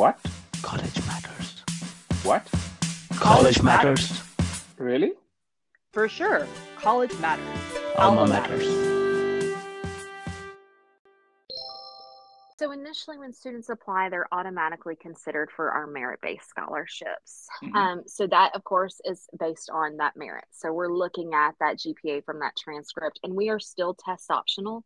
What? College matters. What? College matters. Really? For sure. College matters. Alma matters. So initially, when students apply, they're automatically considered for our merit-based scholarships. Mhm. Um, so that, of course, is based on that merit. So we're looking at that GPA from that transcript, and we are still test optional.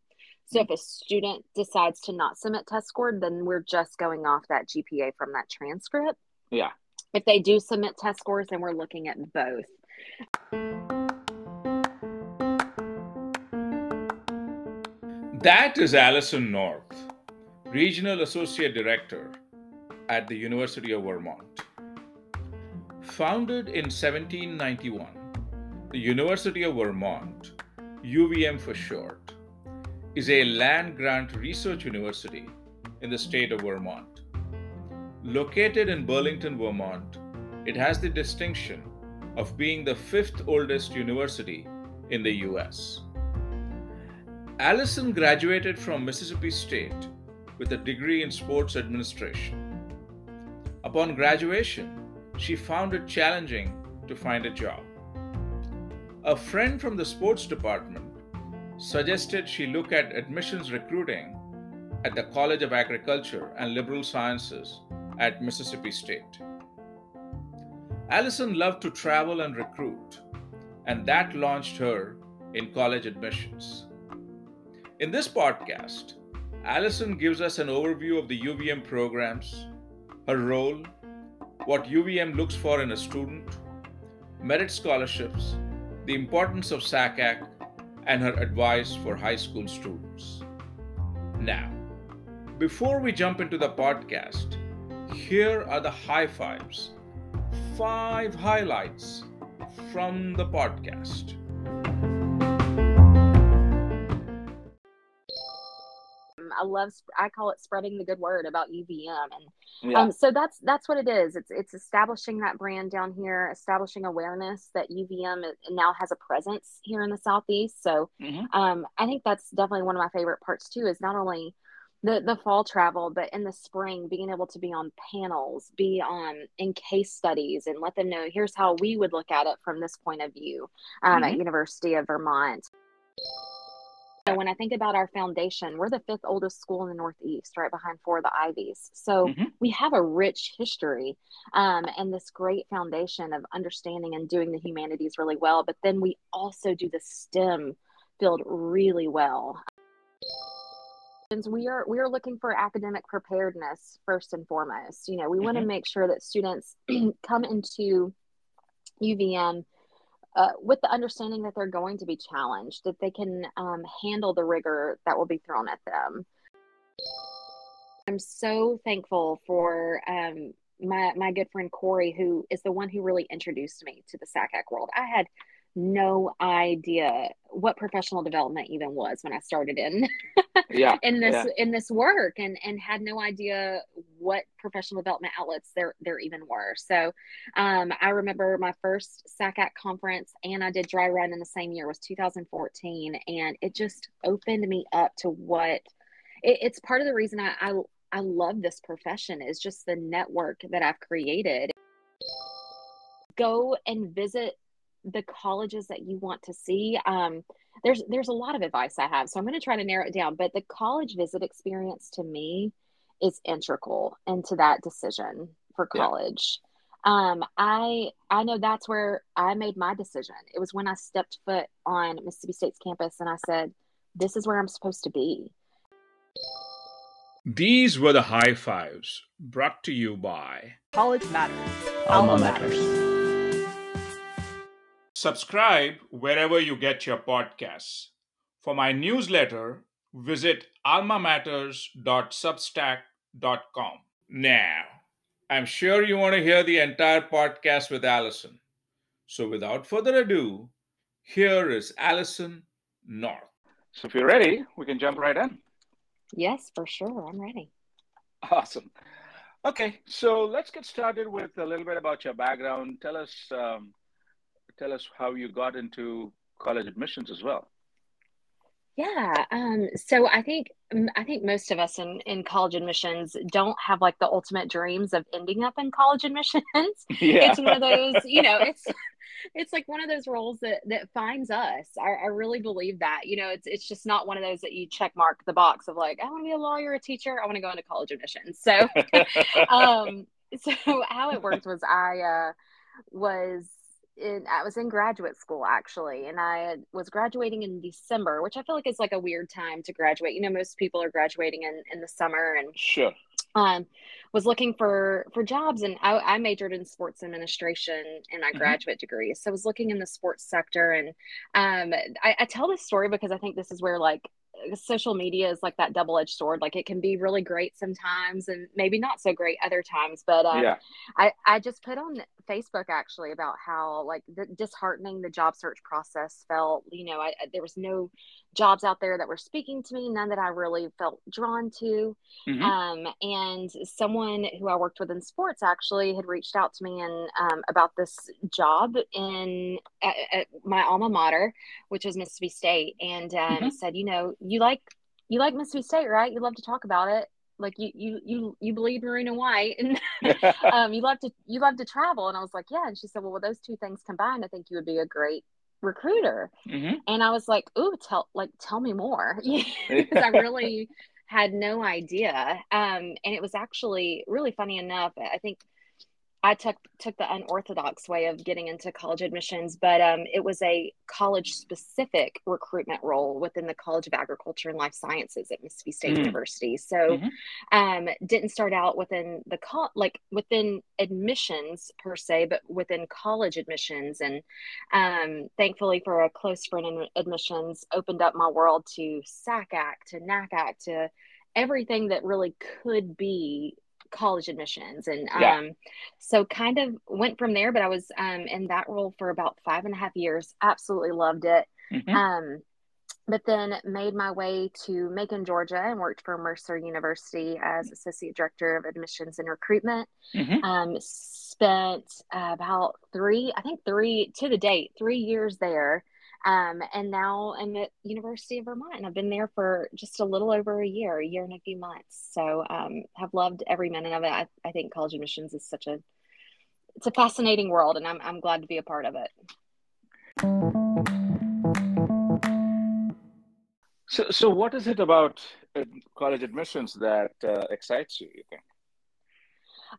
So if a student decides to not submit test score, then we're just going off that GPA from that transcript. Yeah. If they do submit test scores, then we're looking at both. That is Allison North, Regional Associate Director at the University of Vermont. Founded in 1791, the University of Vermont, UVM for short, is a land grant research university in the state of Vermont. Located in Burlington, Vermont, it has the distinction of being the fifth oldest university in the US. Allison graduated from Mississippi State with a degree in sports administration. Upon graduation, she found it challenging to find a job. A friend from the sports department suggested she look at admissions recruiting at the College of Agriculture and Liberal Sciences at Mississippi State. Allison loved to travel and recruit, and that launched her in college admissions. In this podcast, Allison gives us an overview of the UVM programs, her role, what UVM looks for in a student, merit scholarships, the importance of SACAC, and her advice for high school students. Now, before we jump into the podcast, here are the high fives, five highlights from the podcast. I love I call it spreading the good word about UVM and Yeah. um, so that's that's what it is. It's it's establishing that brand down here establishing awareness that UVM now has a presence here in the southeast. So Mhm. um, I think that's definitely one of my favorite parts too is not only the the fall travel but in the spring being able to be on panels be on in case studies and let them know here's how we would look at it from this point of view um, at University of Vermont so when I think about our foundation, we're the fifth oldest school in the Northeast, right behind four of the Ivies. So Mhm. we have a rich history um, and this great foundation of understanding and doing the humanities really well. But then we also do the STEM field really well. We are we are looking for academic preparedness first and foremost. You know, we want to make sure that students come into UVM uh, with the understanding that they're going to be challenged, that they can um, handle the rigor that will be thrown at them. I'm so thankful for um, my my good friend Corey, who is the one who really introduced me to the SACAC world. I had no idea what professional development even was when I started in Yeah. in this yeah. in this work and and had no idea what professional development outlets there there even were so um, i remember my first sacac conference and i did dry run in the same year was 2014 and it just opened me up to what it, it's part of the reason I, I i love this profession is just the network that i've created go and visit the colleges that you want to see um, there's there's a lot of advice I have, so I'm going to try to narrow it down. But the college visit experience to me is integral into that decision for Yeah. college. Um, I I know that's where I made my decision. It was when I stepped foot on Mississippi State's campus and I said, "This is where I'm supposed to be." These were the high fives brought to you by College matters. Alma matters. Subscribe wherever you get your podcasts. For my newsletter, visit almamatters.substack.com. Now, I'm sure you want to hear the entire podcast with Allison. So without further ado, here is Allison North. So if you're ready, we can jump right in. Yes, for sure. I'm ready. Awesome. Okay, so let's get started with a little bit about your background. Tell us, um, tell us how you got into college admissions as well. Yeah. Um, so I think I think most of us in, in college admissions don't have like the ultimate dreams of ending up in college admissions. Yeah. It's one of those, you know, it's it's like one of those roles that that finds us. I, I really believe that. You know, it's it's just not one of those that you check mark the box of like, I want to be a lawyer, a teacher, I want to go into college admissions. So um so how it worked was I uh was in I was in graduate school actually, and I was graduating in December, which I feel like is like a weird time to graduate. You know, most people are graduating in in the summer, and sure. um, was looking for for jobs, and I, I majored in sports administration in my Mhm. graduate degree, so I was looking in the sports sector, and um, I, I tell this story because I think this is where like social media is like that double edged sword. Like it can be really great sometimes, and maybe not so great other times, but um, yeah. I, I just put on Facebook actually about how like the, disheartening the job search process felt. You know, I, I- there was no jobs out there that were speaking to me, none that I really felt drawn to. Mhm. Um, and someone who I worked with in sports actually had reached out to me and um, about this job in at, at my alma mater, which was Mississippi State, and um, Mhm. said, you know, you like you like Mississippi State, right? You love to talk about it. Like you you you you maroon and white, and um, you love to you love to travel. And I was like, yeah. And she said, well, with those two things combined, I think you would be a great recruiter. Mhm. And I was like, ooh, tell like tell me more, because I really had no idea. Um, and it was actually really funny enough. I think I took took the unorthodox way of getting into college admissions, but um, it was a college specific recruitment role within the College of Agriculture and Life Sciences at Mississippi State Mm. University. So, Mhm. um, didn't start out within the col- like within admissions per se, but within college admissions. And um, thankfully, for a close friend in admissions, opened up my world to SACAC, to NACAC, to everything that really could be college admissions and Yeah. um so kind of went from there but i was um in that role for about five and a half years absolutely loved it Mhm. um but then made my way to macon georgia and worked for mercer university as associate director of admissions and recruitment Mhm. um spent about three i think three to the date three years there um, and now I'm at University of Vermont, and I've been there for just a little over a year, a year and a few months. So um, have loved every minute of it. I, I think college admissions is such a it's a fascinating world, and I'm I'm glad to be a part of it. So, so what is it about uh, college admissions that uh, excites you? You think?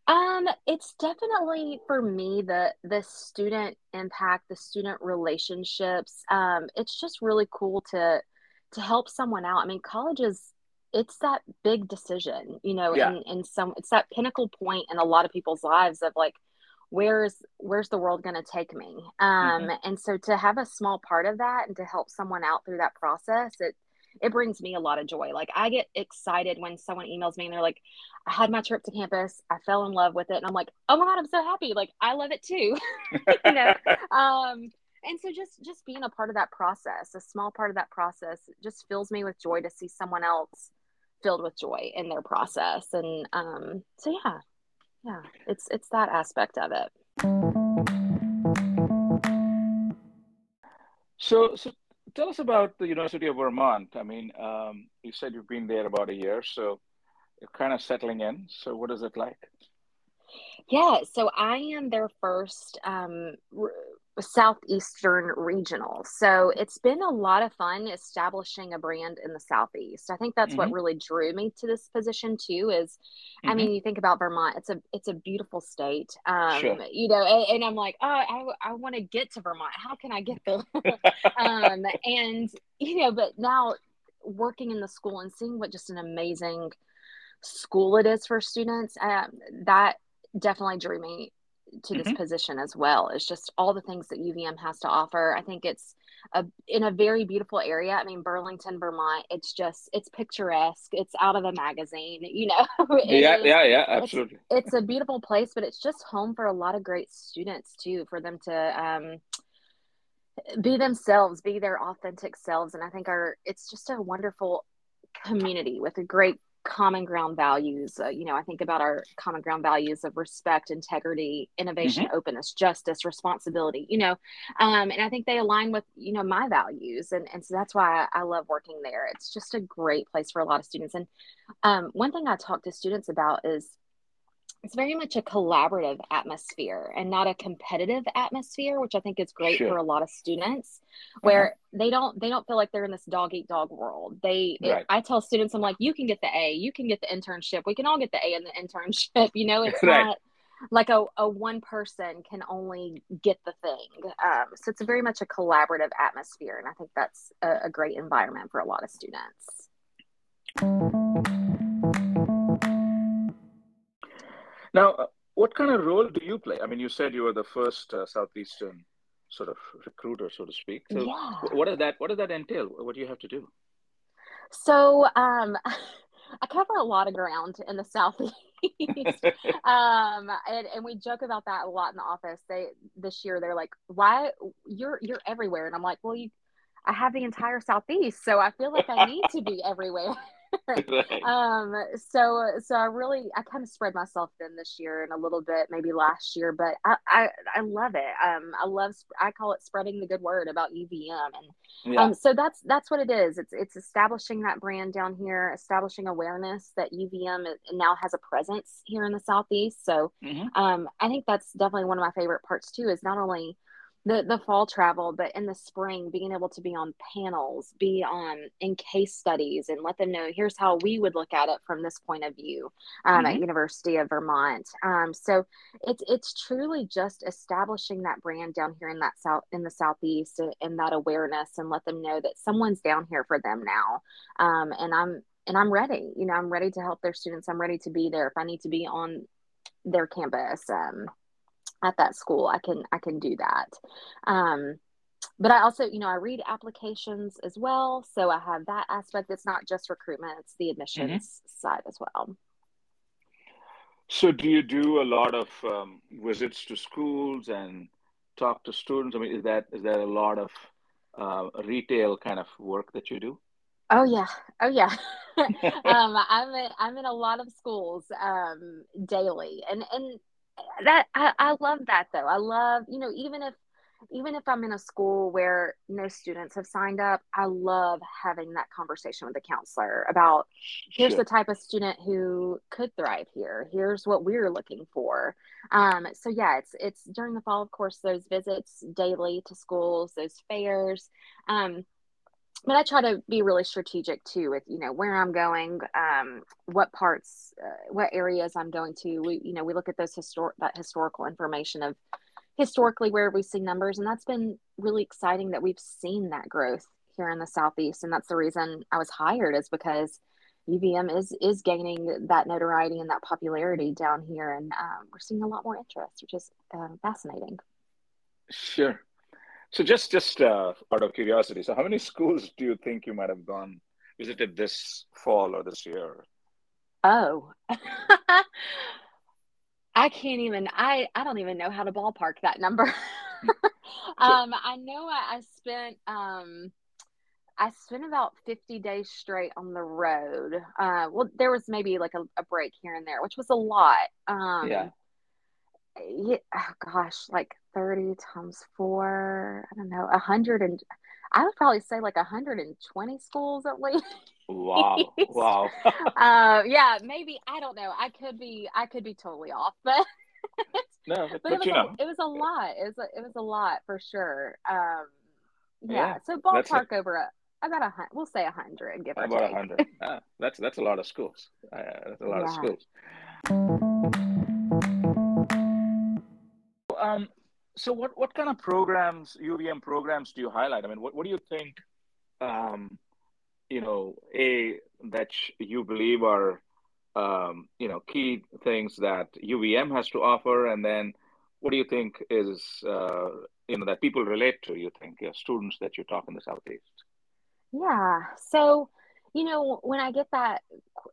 Um, it's definitely for me the the student impact, the student relationships. Um, it's just really cool to to help someone out. I mean, college is it's that big decision, you know, Yeah. and and some it's that pinnacle point in a lot of people's lives of like where's where's the world going to take me um and so to have a small part of that and to help someone out through that process it it brings me a lot of joy. Like i get excited when someone emails me and they're like i had my trip to campus. I fell in love with it. And i'm like oh my god i'm so happy. Like i love it too. You know? Um and so just just being a part of that process a small part of that process just fills me with joy to see someone else filled with joy in their process. And um so yeah yeah it's it's that aspect of it. So, so tell us about the University of Vermont. I mean, um, you said you've been there about a year, so you're kind of settling in. So, what is it like? Yeah, so I am their first um, southeastern regional. So it's been a lot of fun establishing a brand in the southeast. I think that's what Mhm. really drew me to this position too. Is I Mhm. mean, you think about Vermont; it's a it's a beautiful state. Um, Sure. You know, and, and I'm like, oh, I I want to get to Vermont. How can I get there? um, and you know, but now working in the school and seeing what just an amazing school it is for students, um, that definitely drew me to this Mhm. position as well. It's just all the things that UVM has to offer. I think it's a, in a very beautiful area. I mean, Burlington, Vermont. It's just it's picturesque. It's out of a magazine. You know. Yeah, is- yeah, yeah, absolutely. it's a beautiful place, but it's just home for a lot of great students too, for them to um, be themselves, be their authentic selves. And I think our it's just a wonderful community with a great common ground values. Uh, you know, I think about our common ground values of respect, integrity, innovation, Mm-hmm. openness, justice, responsibility. You know, um, and I think they align with you know my values, and and so that's why I, I love working there. It's just a great place for a lot of students. And um, one thing I talk to students about is it's very much a collaborative atmosphere and not a competitive atmosphere which i think is great Sure. for a lot of students Uh-huh. where they don't they don't feel like they're in this dog eat dog world they it- i tell students i'm like you can get the a you can get the internship we can all get the a in the internship you know it's Right. not like a, a one person can only get the thing um, so it's very much a collaborative atmosphere and i think that's a, a great environment for a lot of students Now, uh, what kind of role do you play? I mean, you said you were the first uh, southeastern sort of recruiter, so to speak. So, yeah what does that what does that entail? What do you have to do? So um, I cover a lot of ground in the southeast, um, and and we joke about that a lot in the office. They this year they're like, "Why you're you're everywhere?" And I'm like, "Well, you, I have the entire southeast, so I feel like I need to be everywhere." Right. um so so i really i kind of spread myself thin this year and a little bit maybe last year but i i, I love it um i love i call it spreading the good word about uvm and yeah. um, so that's that's what it is. It's it's establishing that brand down here, establishing awareness that UVM is- now has a presence here in the southeast. So Mhm. um, I think that's definitely one of my favorite parts too. Is not only the the fall travel, but in the spring being able to be on panels, be on in case studies, and let them know here's how we would look at it from this point of view um, at University of Vermont. Um, so it's it's truly just establishing that brand down here in that south in the southeast and, and that awareness and let them know that someone's down here for them now. Um, and i'm and i'm ready you know i'm ready to help their students. I'm ready to be there if i need to be on their campus um, at that school i can i can do that. Um, but i also you know i read applications as well. So i have that aspect. It's not just recruitment it's the admissions side as well. So, do you do a lot of um, visits to schools and talk to students? I mean, is that is that a lot of uh, retail kind of work that you do? Oh yeah, oh yeah. um, I'm in, I'm in a lot of schools um, daily, and and that I, I love that though. I love you know even if even if I'm in a school where no students have signed up, I love having that conversation with the counselor about here's Sure. the type of student who could thrive here. Here's what we're looking for. Um, so yeah, it's it's during the fall, of course, those visits daily to schools, those fairs. Um, but I try to be really strategic too with you know where I'm going, um, what parts, uh, what areas I'm going to. We you know we look at those historic that historical information of historically where we see numbers, and that's been really exciting that we've seen that growth here in the southeast, and that's the reason I was hired is because UVM is is gaining that notoriety and that popularity down here, and um, we're seeing a lot more interest, which is uh, fascinating. Sure. So, just just uh, out of curiosity, so how many schools do you think you might have gone visited this fall or this year? Oh, I can't even. I I don't even know how to ballpark that number. um, I know I, I spent um, I spent about fifty days straight on the road. Uh, well, there was maybe like a, a break here and there, which was a lot. Um, Yeah. Yeah, oh gosh, like 30 times four, I don't know, a hundred and I would probably say like 120 schools at least. Wow. Wow. uh, yeah, maybe I don't know. I could be I could be totally off, but no, but, but it was you a, know, it was a lot. It was a, it was a lot for sure. Um, yeah, Yeah, so ballpark over a about a hundred. We'll say a hundred, give or about a hundred. Ah, that's that's a lot of schools. Uh, that's a lot of schools. Um, so what what kind of programs, UVM programs, do you highlight? I mean, what what do you think? Um, you know, a that you believe are um, you know key things that UVM has to offer, and then what do you think is uh, you know that people relate to? You think your students that you talk in the southeast? Yeah. So, you know, when I get that,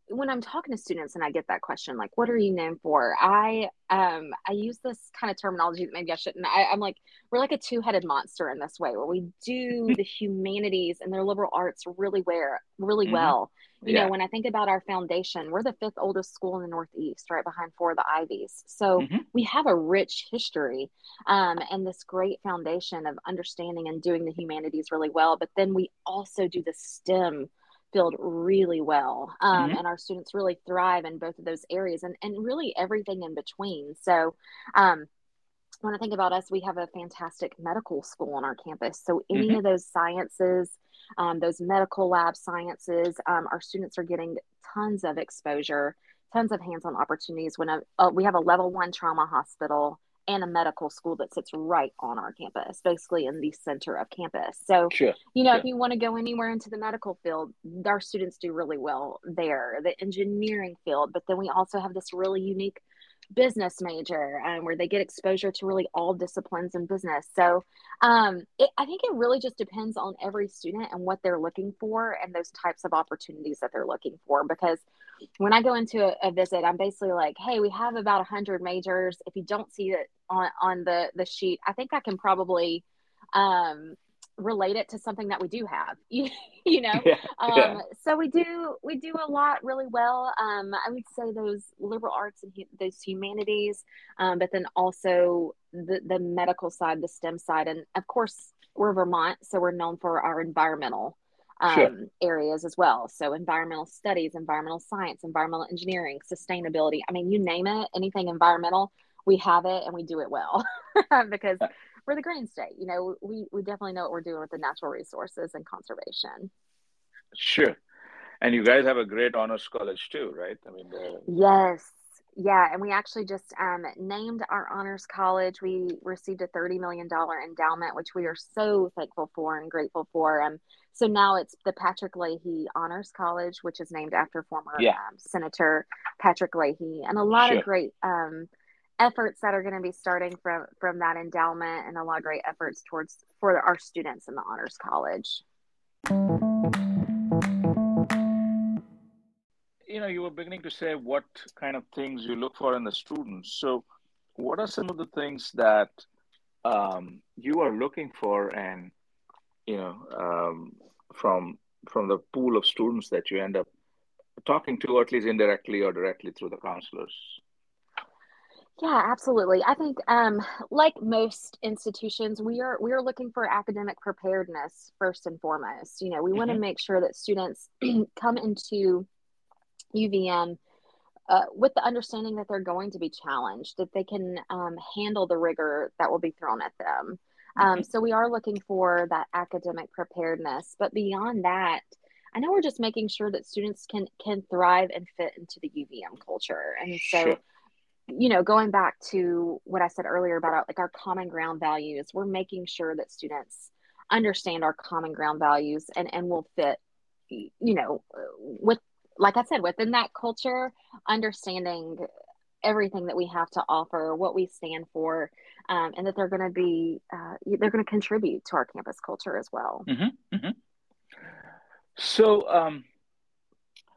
when I'm talking to students and I get that question, like, what are you known for? I, um, I use this kind of terminology that maybe I shouldn't. I, I'm like, we're like a two headed monster in this way where we do the humanities and their liberal arts really where, really Mhm. well. You Yeah. know, when I think about our foundation, we're the fifth oldest school in the Northeast, right behind four of the Ivies. So Mhm. we have a rich history um, and this great foundation of understanding and doing the humanities really well. But then we also do the STEM field really well. Um, Mhm. And our students really thrive in both of those areas and, and really everything in between. So, um, when I think about us, we have a fantastic medical school on our campus. So any Mhm. of those sciences, um, those medical lab sciences, um, our students are getting tons of exposure, tons of hands-on opportunities. When a, uh, we have a level one trauma hospital and a medical school that sits right on our campus, basically in the center of campus. So Sure. you know, Sure. if you want to go anywhere into the medical field, our students do really well there, the engineering field. But then we also have this really unique business major um, where they get exposure to really all disciplines in business. So um, it, I think it really just depends on every student and what they're looking for and those types of opportunities that they're looking for. Because when I go into a, a visit, I'm basically like, hey, we have about 100 majors. If you don't see it on, on the, the sheet, I think I can probably um, relate it to something that we do have, you, you know? Yeah. Um, yeah. so we do we do a lot really well. Um, I would say those liberal arts and hu- those humanities, um, but then also the the medical side, the STEM side, and of course we're Vermont, so we're known for our environmental um, Sure. areas as well. So environmental studies, environmental science, environmental engineering, sustainability. I mean, you name it, anything environmental, we have it and we do it well because we're the green state. You know, we we definitely know what we're doing with the natural resources and conservation. Sure. And you guys have a great honors college too, right? I mean, Yes. Yeah. And we actually just um, named our honors college. We received a $30 million endowment, which we are so thankful for and grateful for. Um, so now it's the Patrick Leahy Honors College, which is named after former Yeah. um, Senator Patrick Leahy, and a lot Sure. of great um, efforts that are going to be starting from from that endowment, and a lot of great efforts towards for our students in the Honors College. you know, you were beginning to say what kind of things you look for in the students. So, what are some of the things that um, you are looking for, and you know, um, from from the pool of students that you end up talking to, or at least indirectly or directly through the counselors? Yeah, absolutely. I think, um, like most institutions, we are we are looking for academic preparedness first and foremost. You know, we want to make sure that students come into UVM uh, with the understanding that they're going to be challenged, that they can um, handle the rigor that will be thrown at them. Um, Mhm. so we are looking for that academic preparedness, but beyond that, I know we're just making sure that students can can thrive and fit into the UVM culture, and so Sure. you know, going back to what I said earlier about our, like our common ground values, we're making sure that students understand our common ground values and and will fit, you know, with like I said within that culture, understanding everything that we have to offer, what we stand for, um, and that they're going to be uh, they're going to contribute to our campus culture as well. Mm-hmm. Mm-hmm. So, um,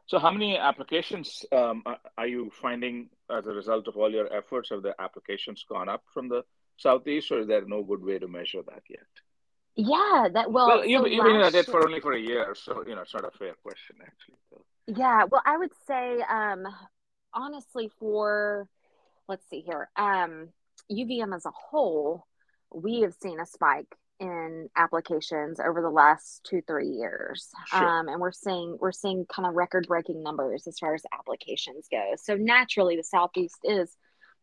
so how many applications um, are- you finding as a result of all your efforts? Have the applications gone up from the southeast, or is there no good way to measure that yet? Yeah, that well, Well, you've, so you've been at it for only for a year, so you know it's not a fair question actually. So, Yeah, well, I would say, um, honestly, for let's see here, um, UVM as a whole, we have seen a spike in applications over the last two, three years, Sure. um, and we're seeing we're seeing kind of record-breaking numbers as far as applications go. So naturally, the Southeast is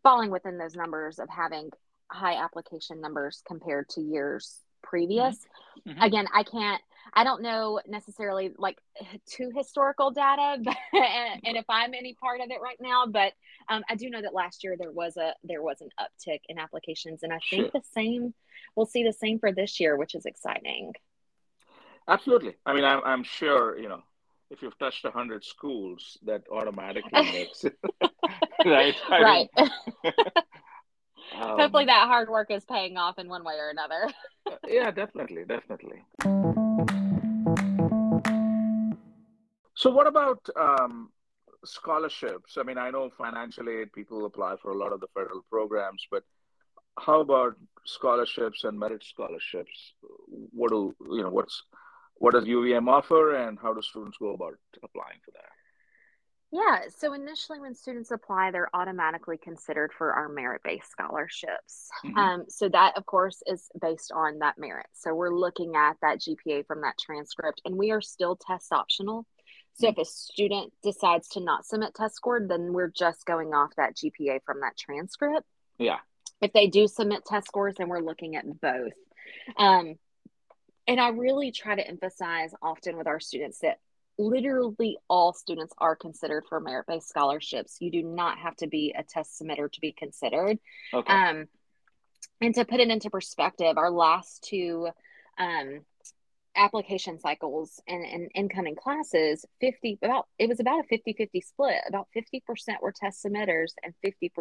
falling within those numbers of having high application numbers compared to years previous Mhm. again i can't i don't know necessarily like to historical data but, and, and if i'm any part of it right now but um, i do know that last year there was a there was an uptick in applications and i think Sure. the same we'll see the same for this year which is exciting absolutely. I mean, I'm I'm sure you know if you've touched hundred schools, that automatically makes it right. Right um, hopefully that hard work is paying off in one way or another yeah, definitely, definitely. So, what about um, scholarships? I mean, I know financial aid people apply for a lot of the federal programs, but how about scholarships and merit scholarships? What do you know? What's what does UVM offer, and how do students go about applying for that? Yeah, so initially, when students apply, they're automatically considered for our merit based scholarships. Mhm. Um, so, that of course is based on that merit. So, we're looking at that GPA from that transcript, and we are still test optional. So, if a student decides to not submit test score, then we're just going off that GPA from that transcript. Yeah. If they do submit test scores, then we're looking at both. Um, and I really try to emphasize often with our students that literally all students are considered for merit based scholarships. You do not have to be a test submitter to be considered. Okay. Um, and to put it into perspective, our last two um, application cycles and, and incoming classes, 50 about it was about a 50 50 split. About 50% were test submitters and 50%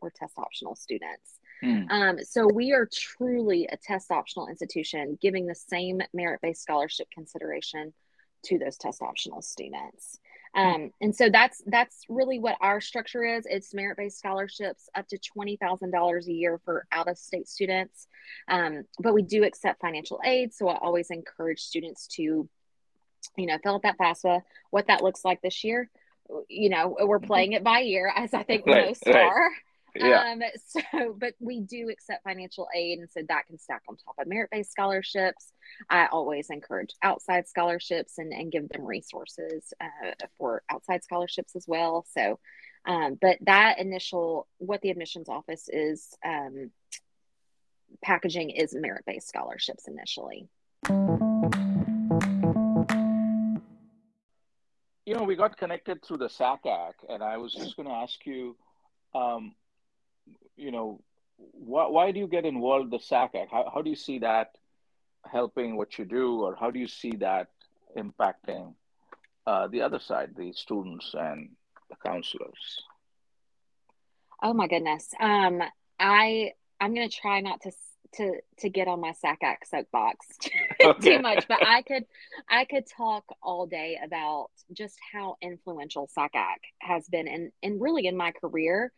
were test optional students. Hmm. Um, so we are truly a test optional institution, giving the same merit based scholarship consideration to those test optional students. Um, and so that's that's really what our structure is. It's merit based scholarships up to twenty thousand dollars a year for out of state students, um, but we do accept financial aid. So I always encourage students to, you know, fill out that FAFSA. What that looks like this year, you know, we're playing it by ear, as I think Right, most right. are. Yeah. Um, so, but we do accept financial aid, and so that can stack on top of merit based scholarships. I always encourage outside scholarships and, and give them resources uh, for outside scholarships as well. So, um, but that initial, what the admissions office is um, packaging is merit based scholarships initially. you know, we got connected through the SACAC, and I was just going to ask you, um, you know, why, why do you get involved the SACAC? How, how do you see that helping what you do, or how do you see that impacting uh, the other side, the students and the counselors? Oh my goodness. Um, I I'm gonna try not to to to get on my SACAC soapbox Okay. too much, but I could I could talk all day about just how influential SACAC has been and and really in my career.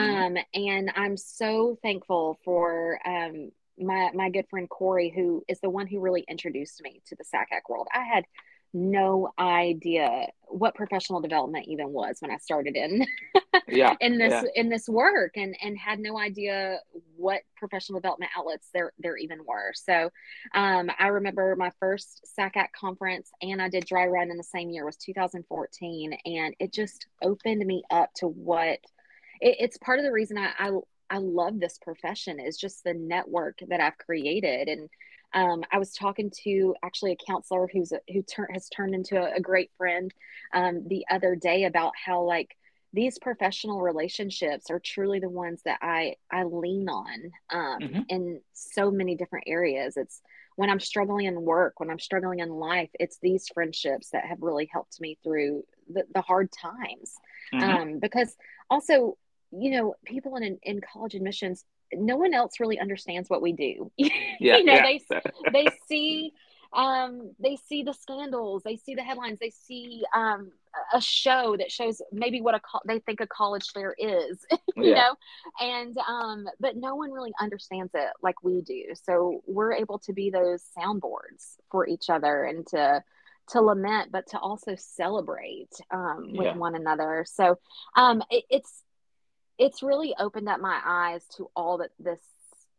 Mhm. Um, and I'm so thankful for um my my good friend Corey, who is the one who really introduced me to the SACAC world. I had no idea what professional development even was when I started in Yeah. in this yeah. in this work and and had no idea what professional development outlets there there even were so um, i remember my first sacac conference and i did dry run in the same year was 2014 and it just opened me up to what it, it's part of the reason I, I i love this profession is just the network that i've created and um, I was talking to actually a counselor who's a, who tur- has turned into a, a great friend um, the other day about how like these professional relationships are truly the ones that I I lean on um, Mhm. in so many different areas. It's when I'm struggling in work, when I'm struggling in life, it's these friendships that have really helped me through the, the hard times. Mhm. Um, because also, you know, people in in college admissions, no one else really understands what we do. yeah. you know, yeah. they they see um they see the scandals they see the headlines they see um a show that shows maybe what a co- they think a college fair is you Yeah. know and um but no one really understands it like we do so we're able to be those soundboards for each other and to to lament but to also celebrate um with Yeah. one another so um it, it's it's really opened up my eyes to all that this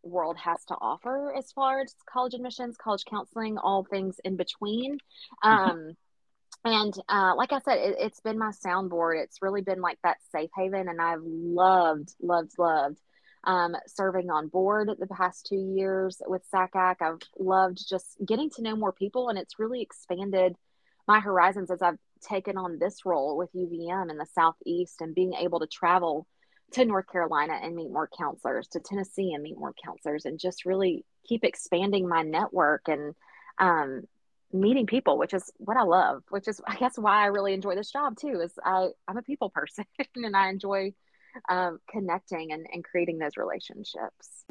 world has to offer as far as college admissions, college counseling, all things in between. Um, and uh, like I said, it, it's been my soundboard. It's really been like that safe haven, and I've loved, loved, loved um, serving on board the past two years with SACAC. I've loved just getting to know more people, and it's really expanded my horizons as I've taken on this role with UVM in the Southeast and being able to travel to North Carolina and meet more counselors, to Tennessee and meet more counselors, and just really keep expanding my network and um, meeting people, which is what I love. Which is, I guess, why I really enjoy this job too. Is I I'm a people person and I enjoy um, connecting and, and creating those relationships.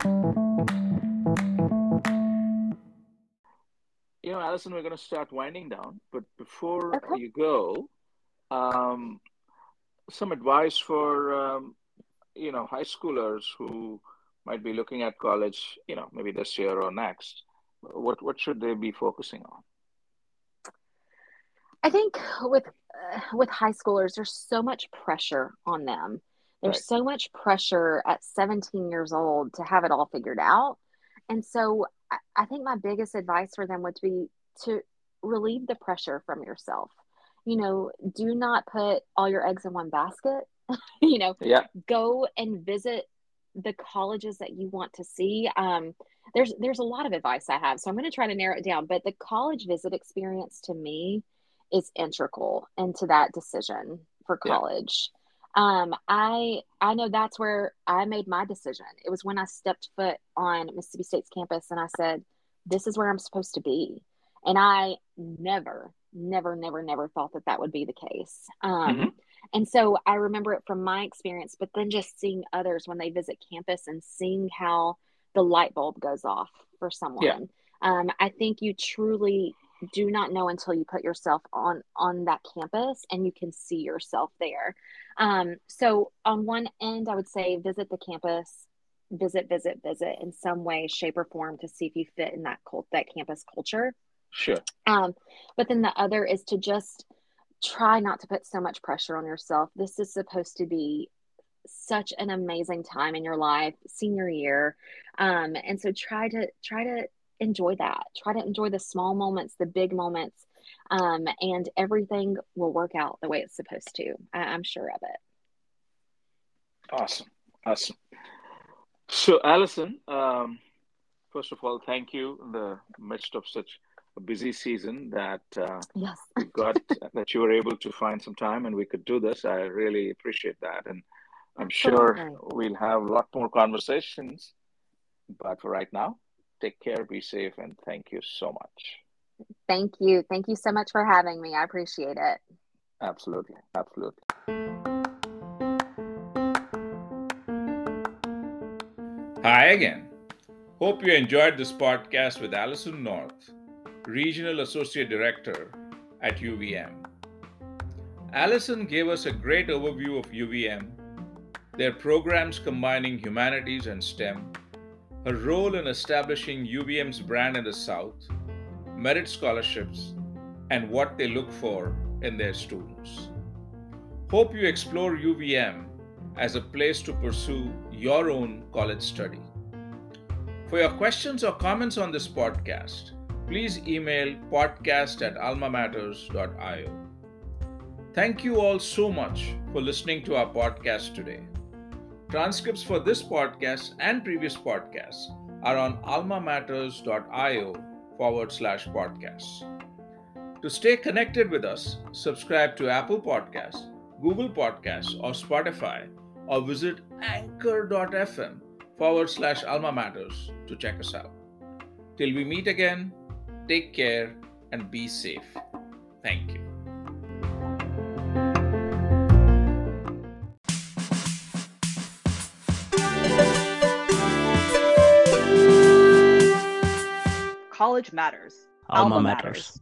You know, Allison, we're going to start winding down, but before Okay. you go, um, some advice for um, you know high schoolers who might be looking at college, you know, maybe this year or next. What what should they be focusing on? I think with uh, with high schoolers, there's so much pressure on them. There's Right. so much pressure at 17 years old to have it all figured out. And so I, I think my biggest advice for them would be to relieve the pressure from yourself. You know, do not put all your eggs in one basket. you know, Yeah, go and visit the colleges that you want to see. Um, there's there's a lot of advice I have, so I'm going to try to narrow it down. But the college visit experience to me is integral into that decision for Yeah. college. Um, I I know that's where I made my decision. It was when I stepped foot on Mississippi State's campus and I said, "This is where I'm supposed to be," and I never, never, never, never thought that that would be the case. Um, Mhm. And so I remember it from my experience, but then just seeing others when they visit campus and seeing how the light bulb goes off for someone. Um, I think you truly do not know until you put yourself on on that campus and you can see yourself there. Um, so on one end, I would say visit the campus, visit, visit, visit in some way, shape, or form to see if you fit in that cult that campus culture. sure. Um, but then the other is to just try not to put so much pressure on yourself. This is supposed to be such an amazing time in your life, senior year. Um, and so try to try to enjoy that. Try to enjoy the small moments, the big moments, um, and everything will work out the way it's supposed to. I, I'm sure of it. Awesome. Awesome. So, Allison, um, first of all, thank you in the midst of such busy season that uh, Yes. we got that you were able to find some time and we could do this. I really appreciate that. And I'm sure Absolutely. we'll have a lot more conversations. But for right now, take care, be safe, and thank you so much. Thank you. Thank you so much for having me. I appreciate it. Absolutely. Absolutely. Hi again. Hope you enjoyed this podcast with Allison North, Regional Associate Director at UVM. Allison gave us a great overview of UVM, their programs combining humanities and STEM, her role in establishing UVM's brand in the South, merit scholarships, and what they look for in their students. Hope you explore UVM as a place to pursue your own college study. For your questions or comments on this podcast, please email podcast at almamatters.io. Thank you all so much for listening to our podcast today. Transcripts for this podcast and previous podcasts are on almamatters.io forward slash podcasts. To stay connected with us, subscribe to Apple Podcasts, Google Podcasts, or Spotify, or visit anchor.fm forward slash alma matters to check us out. Till we meet again, take care and be safe. Thank you. College matters. Alma matters.